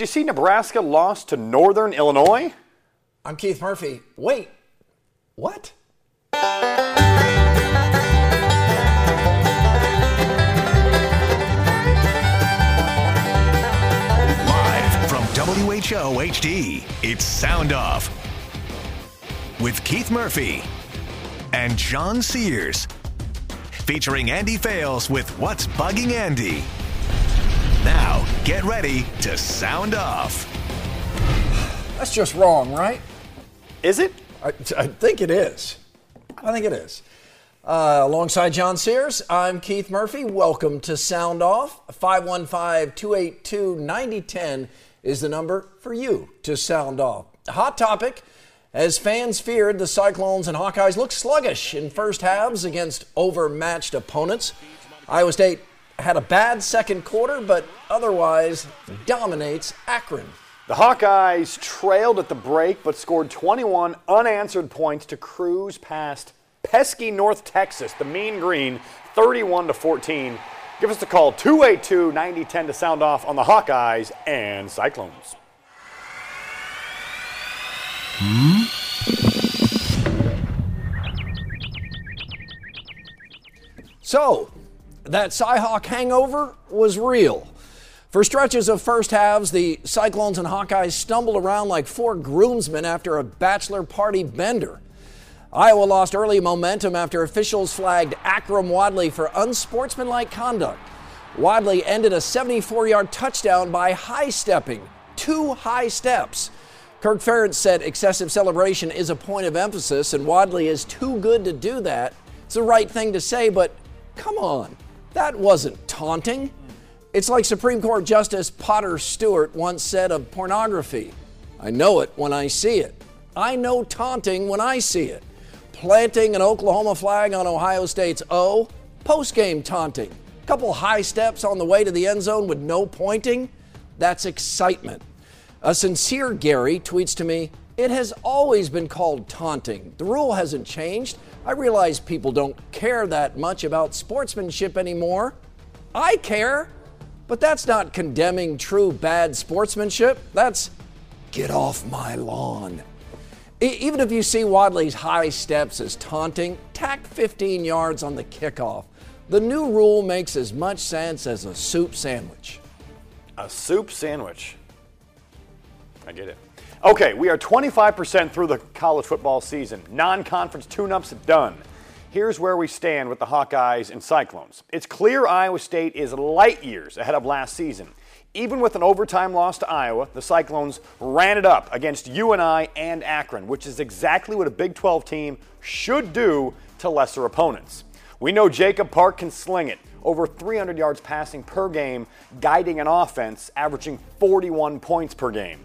Did you see Nebraska lost to Northern Illinois? I'm Keith Murphy. Wait, what? Live from WHO HD, it's Sound Off with Keith Murphy and John Sears. Featuring Andy Fales with What's Bugging Andy. Now, get ready to sound off. That's just wrong, right? Is it? I, I think it is. I think it is. Uh, alongside John Sears, I'm Keith Murphy. Welcome to Sound Off. 515 282 9010 is the number for you to sound off. Hot topic. As fans feared, the Cyclones and Hawkeyes looked sluggish in first halves against overmatched opponents. Iowa State had a bad second quarter, but otherwise dominates Akron. The Hawkeyes trailed at the break but scored 21 unanswered points to cruise past pesky North Texas, the Mean Green, 31 to 14. Give us a call 282-9010 to sound off on the Hawkeyes and Cyclones. So, that Cyhawk hangover was real. For stretches of first halves, the Cyclones and Hawkeyes stumbled around like four groomsmen after a bachelor party bender. Iowa lost early momentum after officials flagged Akrum Wadley for unsportsmanlike conduct. Wadley ended a 74 yard touchdown by high stepping, two high steps. Kirk Ferentz said excessive celebration is a point of emphasis, and Wadley is too good to do that. It's the right thing to say, but come on, that wasn't taunting. It's like Supreme Court Justice Potter Stewart once said of pornography I know it when I see it. I know taunting when I see it. Planting an Oklahoma flag on Ohio State's O, post game taunting. Couple high steps on the way to the end zone with no pointing. That's excitement. A sincere Gary tweets to me, It has always been called taunting. The rule hasn't changed. I realize people don't care that much about sportsmanship anymore. I care, but that's not condemning true bad sportsmanship. That's get off my lawn. E- Even if you see Wadley's high steps as taunting, tack 15 yards on the kickoff. The new rule makes as much sense as a soup sandwich. A soup sandwich. I get it. Okay, we are 25% through the college football season. Non conference tune ups done. Here's where we stand with the Hawkeyes and Cyclones. It's clear Iowa State is light years ahead of last season. Even with an overtime loss to Iowa, the Cyclones ran it up against UNI and I and Akron, which is exactly what a Big 12 team should do to lesser opponents. We know Jacob Park can sling it, over 300 yards passing per game, guiding an offense, averaging 41 points per game.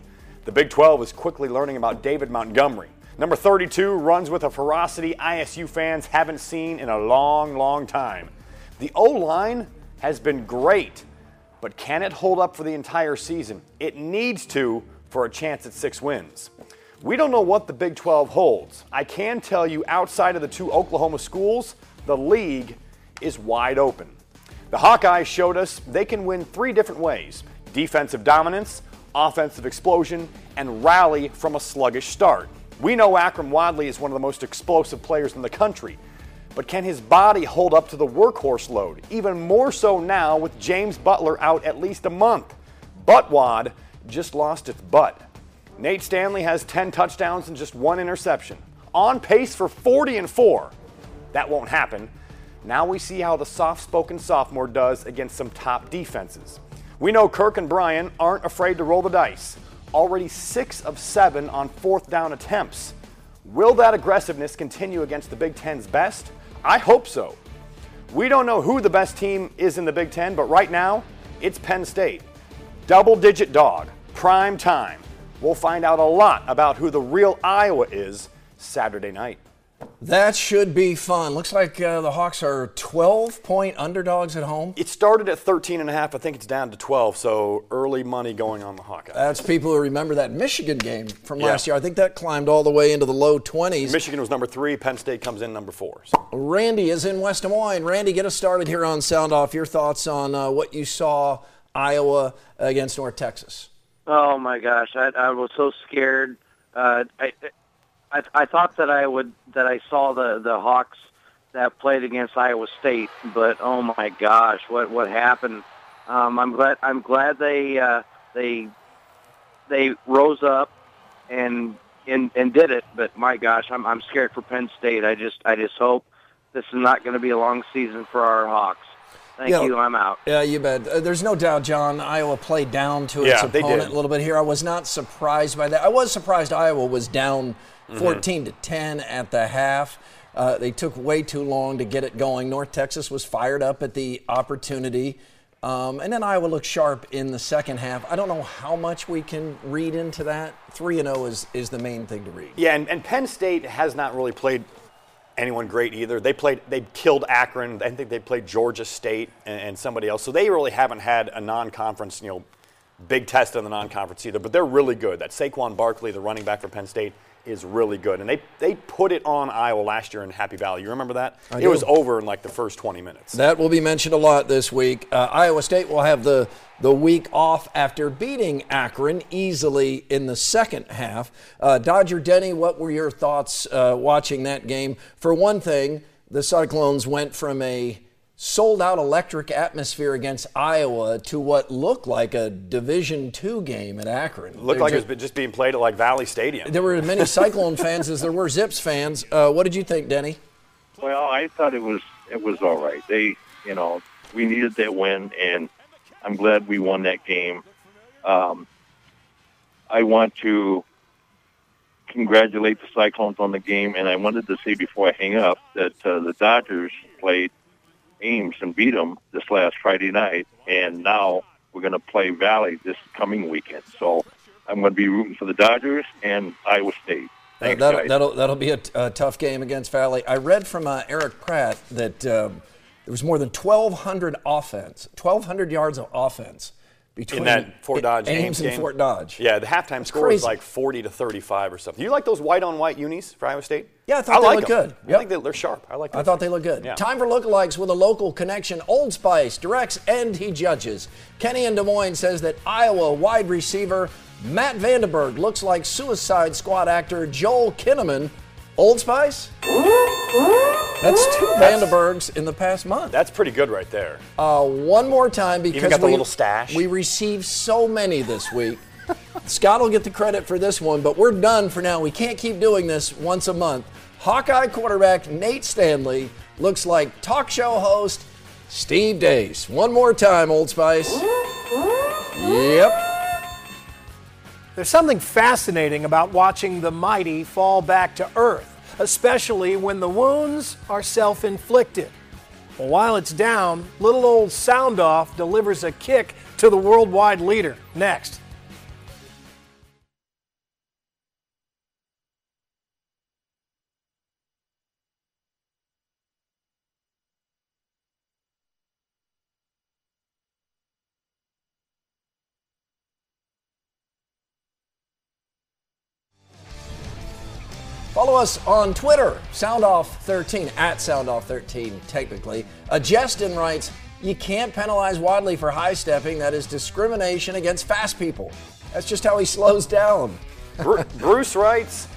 The Big 12 is quickly learning about David Montgomery. Number 32 runs with a ferocity ISU fans haven't seen in a long, long time. The O line has been great, but can it hold up for the entire season? It needs to for a chance at six wins. We don't know what the Big 12 holds. I can tell you, outside of the two Oklahoma schools, the league is wide open. The Hawkeyes showed us they can win three different ways defensive dominance, offensive explosion, and rally from a sluggish start. We know Akrum Wadley is one of the most explosive players in the country, but can his body hold up to the workhorse load? Even more so now with James Butler out at least a month. Buttwad just lost its butt. Nate Stanley has 10 touchdowns and just one interception. On pace for 40 and 4. That won't happen. Now we see how the soft spoken sophomore does against some top defenses. We know Kirk and Brian aren't afraid to roll the dice. Already six of seven on fourth down attempts. Will that aggressiveness continue against the Big Ten's best? I hope so. We don't know who the best team is in the Big Ten, but right now, it's Penn State. Double digit dog, prime time. We'll find out a lot about who the real Iowa is Saturday night. That should be fun. Looks like uh, the Hawks are 12 point underdogs at home. It started at 13 and a half. I think it's down to 12. So early money going on the Hawkeyes. That's people who remember that Michigan game from yeah. last year. I think that climbed all the way into the low 20s. Michigan was number three. Penn State comes in number four. So. Randy is in West Des Moines. Randy, get us started here on Sound Off. Your thoughts on uh, what you saw Iowa against North Texas? Oh my gosh, I, I was so scared. Uh, I, I I thought that I would that I saw the the Hawks that played against Iowa State, but oh my gosh, what what happened? Um, I'm glad I'm glad they uh, they they rose up and and and did it. But my gosh, I'm I'm scared for Penn State. I just I just hope this is not going to be a long season for our Hawks. Thank you. you. I'm out. Yeah, you bet. Uh, there's no doubt, John. Iowa played down to its yeah, opponent a little bit here. I was not surprised by that. I was surprised Iowa was down mm-hmm. 14 to 10 at the half. Uh, they took way too long to get it going. North Texas was fired up at the opportunity. Um, and then Iowa looked sharp in the second half. I don't know how much we can read into that. 3 and 0 is, is the main thing to read. Yeah, and, and Penn State has not really played anyone great either. They played, they killed Akron. I think they played Georgia State and, and somebody else. So they really haven't had a non-conference, you know, big test in the non-conference either. But they're really good. That Saquon Barkley, the running back for Penn State, is really good. And they, they put it on Iowa last year in Happy Valley. You remember that? I it do. was over in like the first 20 minutes. That will be mentioned a lot this week. Uh, Iowa State will have the, the week off after beating Akron easily in the second half. Uh, Dodger Denny, what were your thoughts uh, watching that game? For one thing, the Cyclones went from a sold out electric atmosphere against Iowa to what looked like a Division two game at Akron. Looked like just, it was just being played at like Valley Stadium. There were as many Cyclone fans as there were Zips fans. Uh, what did you think, Denny? Well, I thought it was it was all right. They, you know, we needed that win, and I'm glad we won that game. Um, I want to congratulate the Cyclones on the game, and I wanted to say before I hang up that uh, the Dodgers played Ames and beat them this last Friday night, and now we're going to play Valley this coming weekend. So I'm going to be rooting for the Dodgers and Iowa State. Thanks, uh, that'll, that'll, that'll be a, t- a tough game against Valley. I read from uh, Eric Pratt that um, there was more than 1,200 offense, 1,200 yards of offense between in that Fort Dodge Ames, and game. Fort Dodge. Yeah, the halftime It's score crazy. was like 40 to 35 or something. You like those white on white unis for Iowa State? Yeah, I thought they like looked them. good. I think they, they're sharp. I like. Them. I those thought they things. looked good. Yeah. Time for lookalikes with a local connection. Old Spice directs and he judges. Kenny in Des Moines says that Iowa wide receiver Matt VandeBerg looks like Suicide Squad actor Joel Kinnaman. Old Spice? That's two VandeBergs in the past month. That's pretty good right there. Uh, one more time because got the we, little stash. we received so many this week. Scott will get the credit for this one, but we're done for now. We can't keep doing this once a month. Hawkeye quarterback Nate Stanley looks like talk show host Steve Deace. One more time, Old Spice. Yep. There's something fascinating about watching the mighty fall back to earth, especially when the wounds are self inflicted. Well, while it's down, little old Sound Off delivers a kick to the worldwide leader. Next. Follow us on Twitter, SoundOff13, at SoundOff13, technically. Uh, Justin writes, You can't penalize Wadley for high stepping. That is discrimination against fast people. That's just how he slows down. Bruce writes,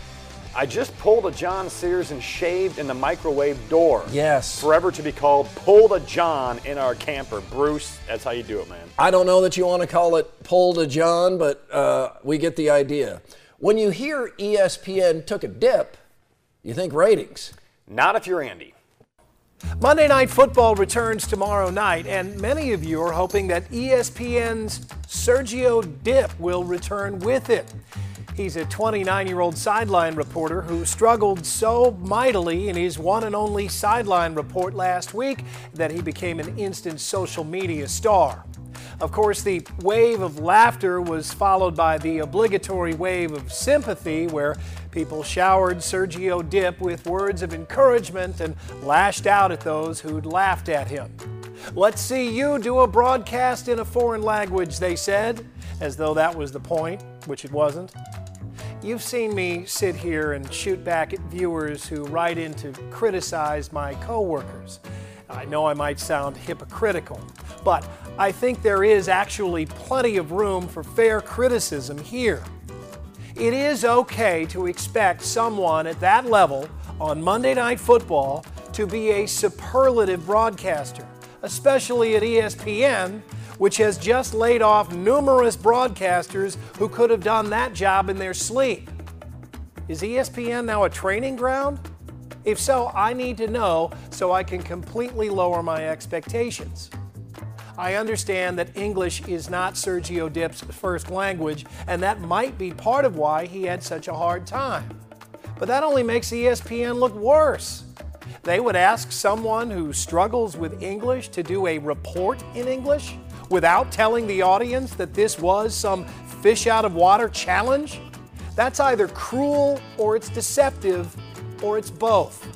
I just pulled a John Sears and shaved in the microwave door. Yes. Forever to be called pulled a John in our camper. Bruce, that's how you do it, man. I don't know that you want to call it pull to John, but uh, we get the idea. When you hear ESPN took a dip, you think ratings. Not if you're Andy. Monday Night Football returns tomorrow night, and many of you are hoping that ESPN's Sergio Dipp will return with it. He's a 29 year old sideline reporter who struggled so mightily in his one and only sideline report last week that he became an instant social media star. Of course, the wave of laughter was followed by the obligatory wave of sympathy, where people showered Sergio Dipp with words of encouragement and lashed out at those who'd laughed at him. Let's see you do a broadcast in a foreign language, they said, as though that was the point, which it wasn't. You've seen me sit here and shoot back at viewers who write in to criticize my coworkers. I know I might sound hypocritical, but I think there is actually plenty of room for fair criticism here. It is okay to expect someone at that level on Monday Night Football to be a superlative broadcaster, especially at ESPN, which has just laid off numerous broadcasters who could have done that job in their sleep. Is ESPN now a training ground? If so, I need to know so I can completely lower my expectations. I understand that English is not Sergio Dipp's first language, and that might be part of why he had such a hard time. But that only makes ESPN look worse. They would ask someone who struggles with English to do a report in English without telling the audience that this was some fish out of water challenge? That's either cruel or it's deceptive or it's both.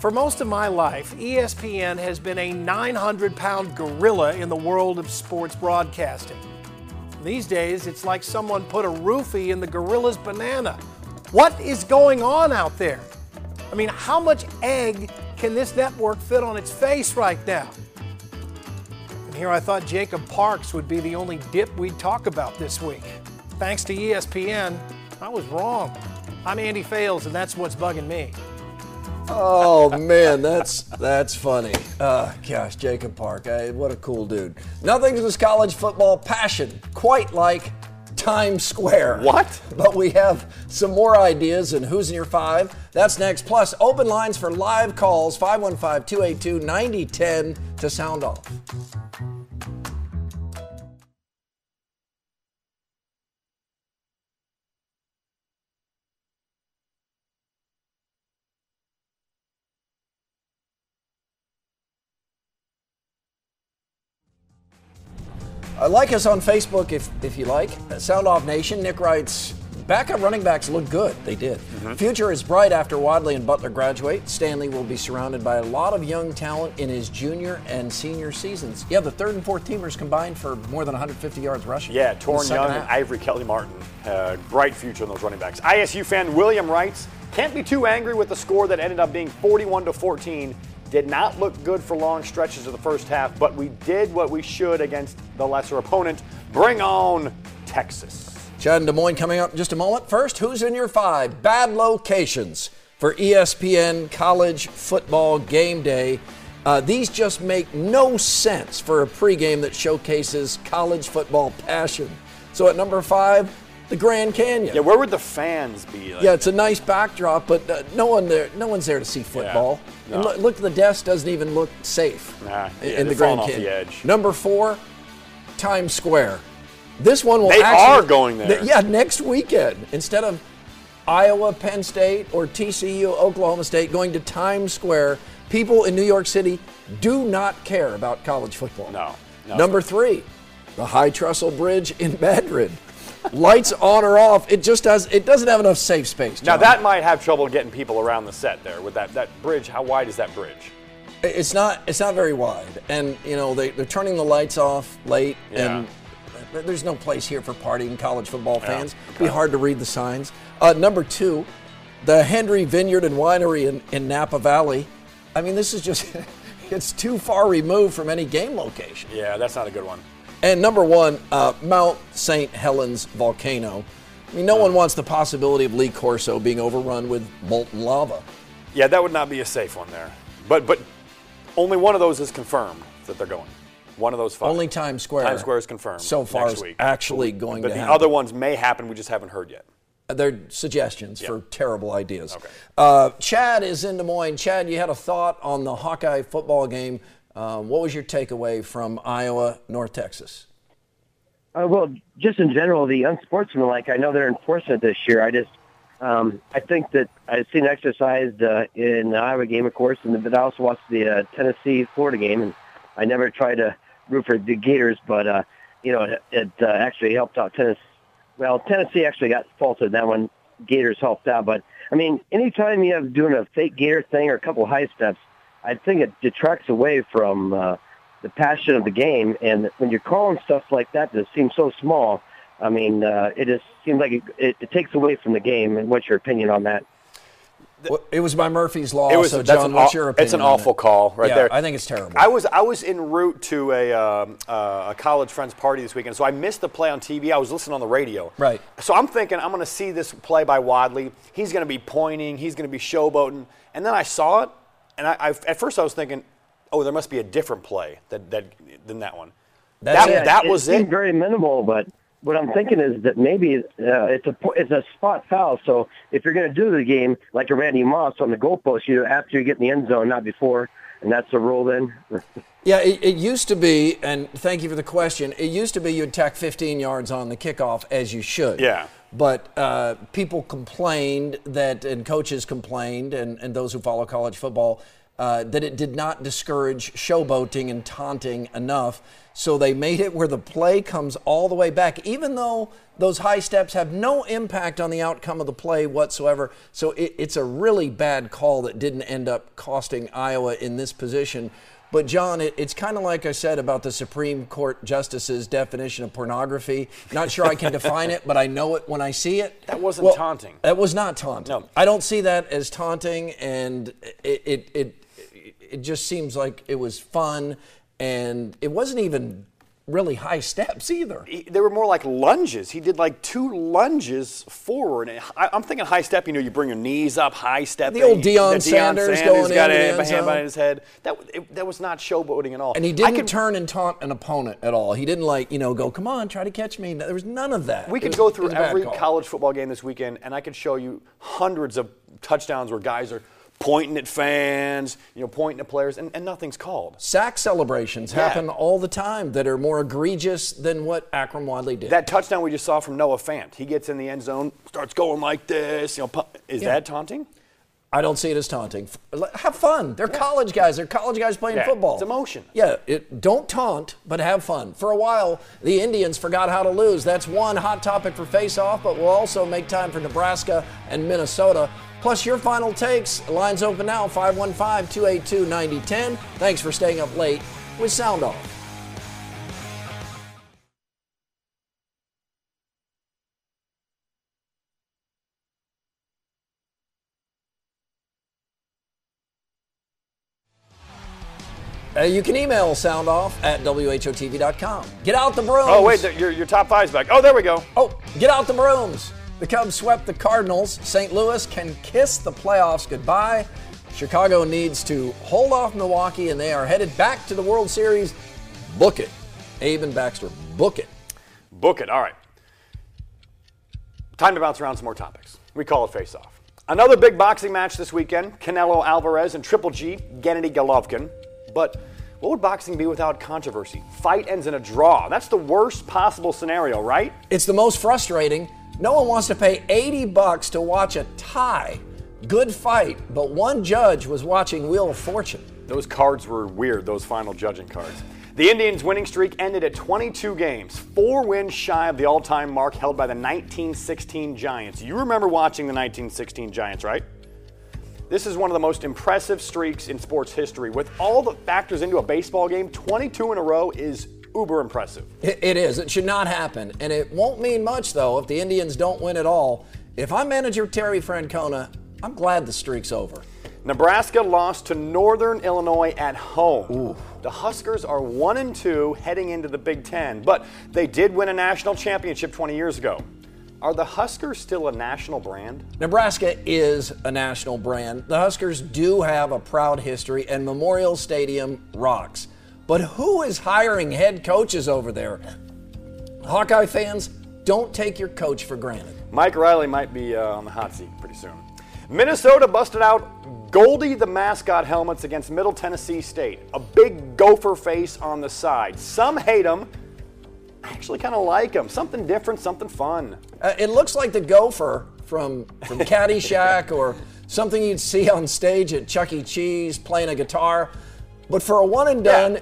For most of my life, ESPN has been a 900 pound gorilla in the world of sports broadcasting. These days, it's like someone put a roofie in the gorilla's banana. What is going on out there? I mean, how much egg can this network fit on its face right now? And here I thought Jacob Parks would be the only dip we'd talk about this week. Thanks to ESPN, I was wrong. I'm Andy Fales, and that's what's bugging me. Oh man, that's that's funny. Uh, gosh, Jacob Park, I, what a cool dude. Nothing's is college football passion quite like Times Square. What? But we have some more ideas and who's in your five. That's next. Plus, open lines for live calls 515 282 9010 to sound off. Uh, like us on Facebook if, if you like. Uh, Sound Off Nation. Nick writes, backup running backs look good. They did. Future is bright after Wadley and Butler graduate. Stanley will be surrounded by a lot of young talent in his junior and senior seasons. Yeah, the third and fourth teamers combined for more than 150 yards rushing. Yeah, Toren Young half. and Ivory Kelly Martin. Uh, bright future in those running backs. ISU fan William writes, can't be too angry with the score that ended up being 41 to 14. Did not look good for long stretches of the first half, but we did what we should against the lesser opponent. Bring on Texas. Chad in Des Moines coming up in just a moment. First, who's in your five bad locations for ESPN college football game day? Uh, these just make no sense for a pregame that showcases college football passion. So at number five, the Grand Canyon. Yeah, where would the fans be? Like, Yeah, it's a nice backdrop, but uh, no one there, no one's there to see football. no. And look, look, the desk doesn't even look safe Nah, in- yeah, in the Grand off the Canyon. edge. Number four, Times Square. This one will They actually, are going there. th- yeah, next weekend instead of Iowa, Penn State, or TCU, Oklahoma State going to Times Square. People in New York City do not care about college football. No, no. Number three, the High Trestle Bridge in Madrid. Lights on or off, it just does. It doesn't have enough safe space. Now that might have trouble getting people around the set there with that, that bridge. How wide is that bridge? It's not. It's not very wide, and you know they, they're turning the lights off late, Yeah. and there's no place here for partying college football fans. It'd Be hard to read the signs. Uh, number two, the Henry Vineyard and Winery in, in Napa Valley. I mean, this is just. It's too far removed from any game location. Yeah, that's not a good one. And number one, uh, Mount St. Helens volcano. I mean, no one wants the possibility of Lee Corso being overrun with molten lava. Yeah, that would not be a safe one there. But but only one of those is confirmed that they're going. One of those five. Only Times Square. Times Square is confirmed. So far is actually going But to the happen. other ones may happen. We just haven't heard yet. They're suggestions for terrible ideas. Okay. Uh, Chad is in Des Moines. Chad, you had a thought on the Hawkeye football game. Um, what was your takeaway from Iowa, North Texas? Uh, well, just in general, the unsportsmanlike. I know they're enforcing it this year. I just, um, I think that I've seen exercised uh, in the Iowa game, of course, and but I also watched the uh, Tennessee Florida game, and I never tried to root for the Gators, but uh, you know, it, it uh, actually helped out Tennessee. Well, Tennessee actually got faulted that one. Gators helped out, but I mean, anytime you have doing a fake Gator thing or a couple high steps, I think it detracts away from uh, the passion of the game. And when you're calling stuff like that that seems so small, I mean, uh, it just seems like it, it, it takes away from the game. And what's your opinion on that? Well, It was by Murphy's Law. It was so, John, what's your opinion? It's an awful it? call right Yeah, there. I think it's terrible. I was I was en route to a um, uh, a college friend's party this weekend, so I missed the play on TV. I was listening on the radio. Right. So I'm thinking I'm going to see this play by Wadley. He's going to be pointing. He's going to be showboating. And then I saw it, and I, I at first I was thinking, oh, there must be a different play that, that than that one. That's that it. that it was seemed it. very minimal, but what I'm thinking is that maybe uh, it's a it's a spot foul. So if you're going to do the game like a Randy Moss on the goalpost, you after you get in the end zone, not before, and that's the rule then. Yeah, it, it used to be, and thank you for the question. It used to be you'd tack 15 yards on the kickoff as you should. Yeah. But uh, people complained that, and coaches complained, and, and those who follow college football, uh, that it did not discourage showboating and taunting enough. So they made it where the play comes all the way back, even though those high steps have no impact on the outcome of the play whatsoever. So it, it's a really bad call that didn't end up costing Iowa in this position. But John, it, it's kind of like I said about the Supreme Court justice's definition of pornography. Not sure I can define it, but I know it when I see it. That wasn't taunting. That was not taunting. No. I don't see that as taunting, and it it it, it just seems like it was fun, and it wasn't even really high steps either. They were more like lunges. He did like two lunges forward. And I, I'm thinking high step. You know, you bring your knees up, high step. The old Deion Sanders going got the a hand behind his head. That it, that was not showboating at all. And he didn't could- turn and taunt an opponent at all. He didn't like you know go come on try to catch me. There was none of that. We could was- go through was a bad every college football game this weekend, and I could show you hundreds of touchdowns where guys are pointing at fans, you know, pointing at players, and, and nothing's called. Sack celebrations Yeah. happen all the time that are more egregious than what Akrum Wadley did. That touchdown we just saw from Noah Fant, he gets in the end zone, starts going like this. You know, is Yeah. that taunting? I don't see it as taunting. Have fun. They're college guys. They're college guys playing Yeah, football. it's emotion. Yeah, it, don't taunt, but have fun. For a while, the Indians forgot how to lose. That's one hot topic for face off, but we'll also make time for Nebraska and Minnesota. Plus, your final takes. Lines open now 515 282 9010. Thanks for staying up late with Sound Off. You can email soundoff at whotv.com. Get out the brooms. Oh, wait, your, your top five's back. Oh, there we go. Oh, get out the brooms. The Cubs swept the Cardinals. St. Louis can kiss the playoffs goodbye. Chicago needs to hold off Milwaukee, and they are headed back to the World Series. Book it. Abe and Baxter, book it. Book it. All right. Time to bounce around some more topics. We call it face off. Another big boxing match this weekend Canelo Alvarez and Triple G, Gennady Golovkin. But what would boxing be without controversy? Fight ends in a draw. That's the worst possible scenario, right? It's the most frustrating. No one wants to pay 80 bucks to watch a tie. Good fight, but one judge was watching Wheel of Fortune. Those cards were weird, those final judging cards. The Indians' winning streak ended at 22 games, four wins shy of the all time mark held by the 1916 Giants. You remember watching the 1916 Giants, right? This is one of the most impressive streaks in sports history. With all the factors into a baseball game, 22 in a row is uber impressive. It, it is. It should not happen. And it won't mean much, though, if the Indians don't win at all. If I'm manager Terry Francona, I'm glad the streak's over. Nebraska lost to Northern Illinois at home. The Huskers are 1 and 2 heading into the Big 10, but they did win a national championship 20 years ago. Are the Huskers still a national brand? Nebraska is a national brand. The Huskers do have a proud history, and Memorial Stadium rocks. But who is hiring head coaches over there? Hawkeye fans, don't take your coach for granted. Mike Riley might be uh, on the hot seat pretty soon. Minnesota busted out Goldie the mascot helmets against Middle Tennessee State. A big gopher face on the side. Some hate him. I actually kind of like them. Something different, something fun. Uh, it looks like the gopher from, from Caddyshack or something you'd see on stage at Chuck E. Cheese playing a guitar. But for a one and done,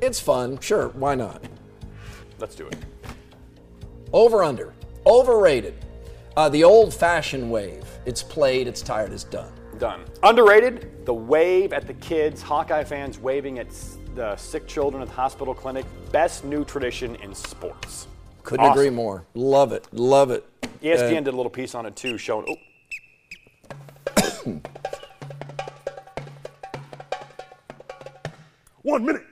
It's fun. Sure, why not? Let's do it. Over under. Overrated. Uh, the old fashioned wave. It's played, it's tired, it's done. Done. Underrated, the wave at the kids, Hawkeye fans waving at s- the sick children at the hospital clinic. Best new tradition in sports. Couldn't Awesome. agree more. Love it. Love it. ESPN Uh, did a little piece on it too, showing. Oh, One minute.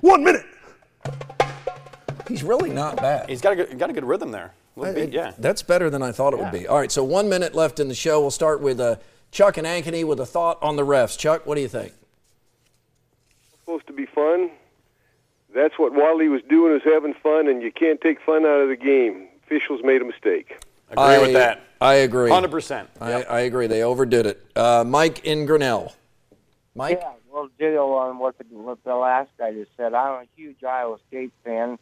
One minute. He's really not bad. he's got a good, got a good rhythm there. Little beat, yeah. That's better than I thought it would be. All right, so one minute left in the show. We'll start with uh, Chuck and Ankeny with a thought on the refs. Chuck, what do you think? supposed to be fun. That's what Wally was doing is having fun, and you can't take fun out of the game. Officials made a mistake. Agree I, with that. I agree. 100%. I, I agree. They overdid it. Uh, Mike in Grinnell. Mike? Yeah, well, ditto on what the, what the last guy just said. I'm a huge Iowa State fan,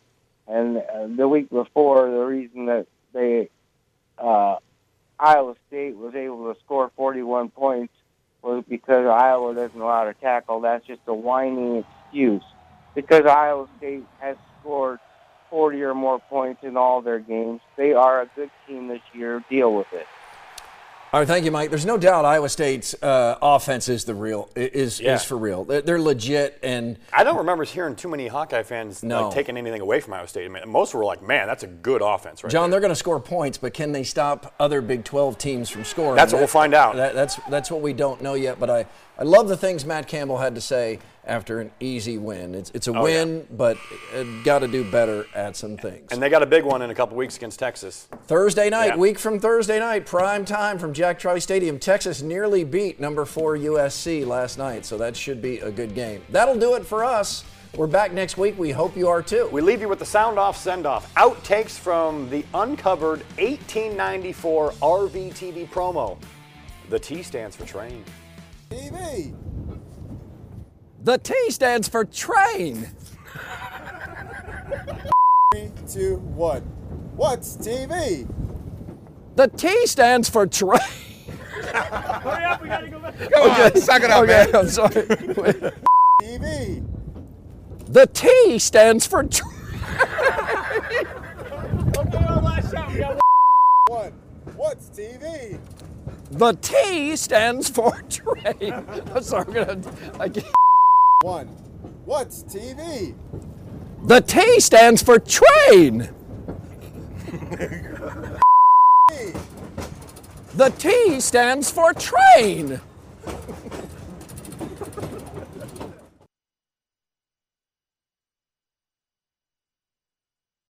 and uh, the week before, the reason that they uh, Iowa State was able to score 41 points was because Iowa doesn't know how to tackle. That's just a whining excuse. Because Iowa State has scored 40 or more points in all their games, they are a good team this year. Deal with it. All right, thank you, Mike. There's no doubt Iowa State's uh, offense is the real is Yeah. is for real. They're, they're legit, and I don't remember hearing too many Hawkeye fans No. like, taking anything away from Iowa State. I mean, most were like, "Man, that's a good offense, right?" John, they're going to score points, but can they stop other Big 12 teams from scoring? That's what we'll find out. That, that's that's what we don't know yet. But I, I love the things Matt Campbell had to say after an easy win. It's it's a Oh, yeah. win, but got to do better at some things. And they got a big one in a couple weeks against Texas. Thursday night, Yeah. week from Thursday night, prime time from Jack Trice Stadium. Texas nearly beat number four USC last night, so that should be a good game. That'll do it for us. We're back next week. We hope you are too. We leave you with the sound off send off outtakes from the uncovered 1894 RVTV promo. The T stands for train. TV. The T stands for train. Three, two, one. What's TV? The T stands for train. Hurry up, we gotta go back. okay, suck it up, okay, man. I'm sorry. TV. The T stands for train. Okay, our last shot. We got one. What's TV? The T stands for train. I'm sorry, I'm gonna. I can't. One. What's TV? The T stands for train. The T stands for train.